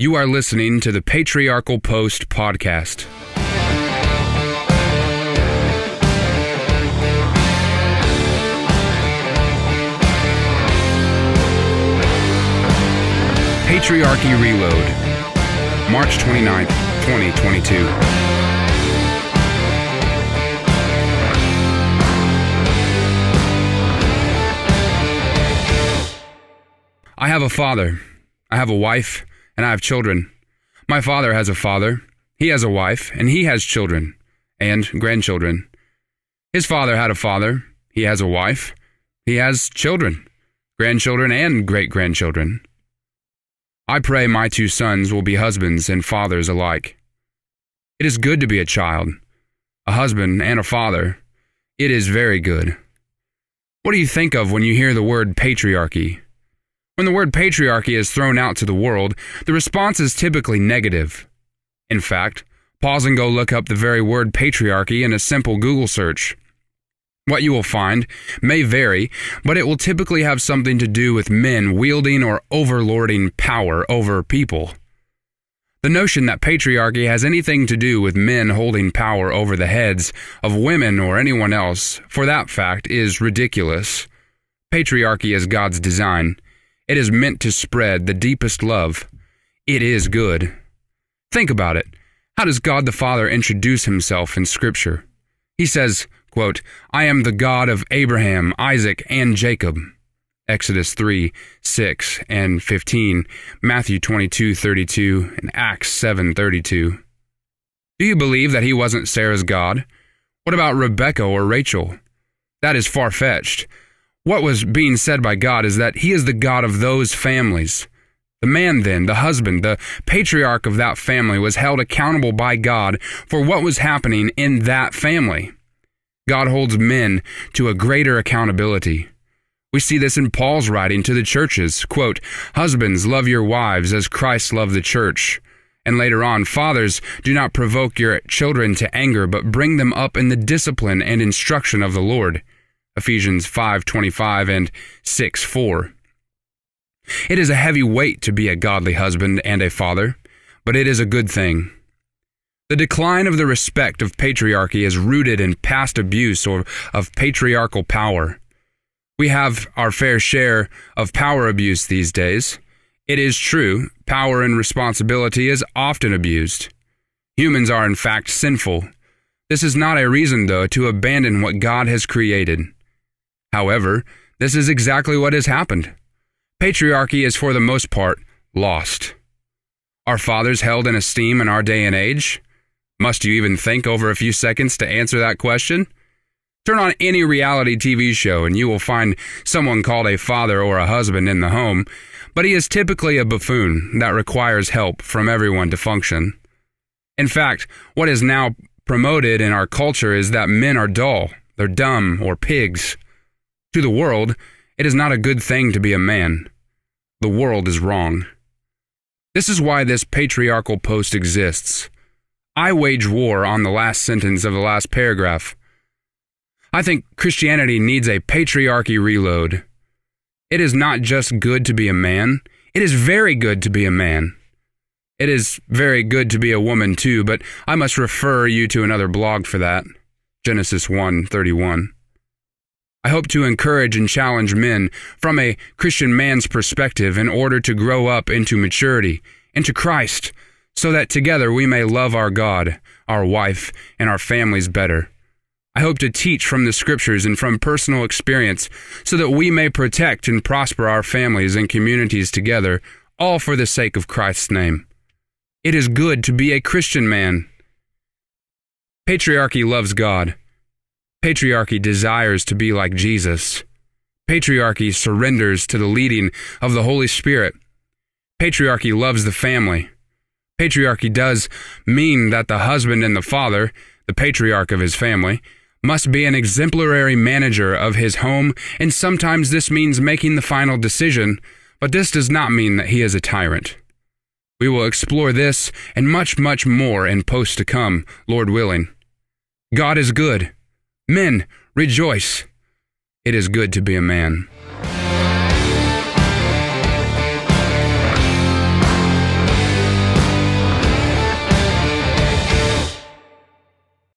You are listening to the Patriarchal Post podcast. Patriarchy Reload, March 29th, 2022. I have a father. I have a wife, and I have children. My father has a father. He has a wife, and he has children and grandchildren. His father had a father. He has a wife. He has children, grandchildren, and great grandchildren. I pray my two sons will be husbands and fathers alike. It is good to be a child, a husband, and a father. It is very good. What do you think of when you hear the word patriarchy? When the word patriarchy is thrown out to the world, the response is typically negative. In fact, pause and go look up the very word patriarchy in a simple Google search. What you will find may vary, but it will typically have something to do with men wielding or overlording power over people. The notion that patriarchy has anything to do with men holding power over the heads of women or anyone else, for that fact, is ridiculous. Patriarchy is God's design. It is meant to spread the deepest love. It is good. Think about it. How does God the Father introduce himself in Scripture? He says, quote, I am the God of Abraham, Isaac, and Jacob. Exodus 3, 6, and 15, Matthew 22, 32, and Acts 7, 32. Do you believe that he wasn't Sarah's God? What about Rebecca or Rachel? That is far fetched. What was being said by God is that he is the God of those families. The man, then, the husband, the patriarch of that family, was held accountable by God for what was happening in that family. God holds men to a greater accountability. We see this in Paul's writing to the churches. Quote, Husbands, love your wives as Christ loved the church. And later on, Fathers, do not provoke your children to anger, but bring them up in the discipline and instruction of the Lord. Ephesians 5:25 and 6:4. It is a heavy weight to be a godly husband and a father, but it is a good thing. The decline of the respect of patriarchy is rooted in past abuse or of patriarchal power. We have our fair share of power abuse these days. It is true, power and responsibility is often abused. Humans are in fact sinful. This is not a reason, though, to abandon what God has created. However, this is exactly what has happened. Patriarchy is for the most part lost. Are fathers held in esteem in our day and age? Must you even think over a few seconds to answer that question? Turn on any reality TV show and you will find someone called a father or a husband in the home, but he is typically a buffoon that requires help from everyone to function. In fact, what is now promoted in our culture is that men are dull, they're dumb, or pigs. To the world, it is not a good thing to be a man. The world is wrong. This is why this patriarchal post exists. I wage war on the last sentence of the last paragraph. I think Christianity needs a patriarchy reload. It is not just good to be a man, it is very good to be a man. It is very good to be a woman too, but I must refer you to another blog for that. Genesis 1:31. I hope to encourage and challenge men from a Christian man's perspective in order to grow up into maturity, into Christ, so that together we may love our God, our wife, and our families better. I hope to teach from the scriptures and from personal experience so that we may protect and prosper our families and communities together, all for the sake of Christ's name. It is good to be a Christian man. Patriarchy loves God. Patriarchy desires to be like Jesus. Patriarchy surrenders to the leading of the Holy Spirit. Patriarchy loves the family. Patriarchy does mean that the husband and the father, the patriarch of his family, must be an exemplary manager of his home, and sometimes this means making the final decision, but this does not mean that he is a tyrant. We will explore this and much, much more in posts to come, Lord willing. God is good. Men, rejoice. It is good to be a man.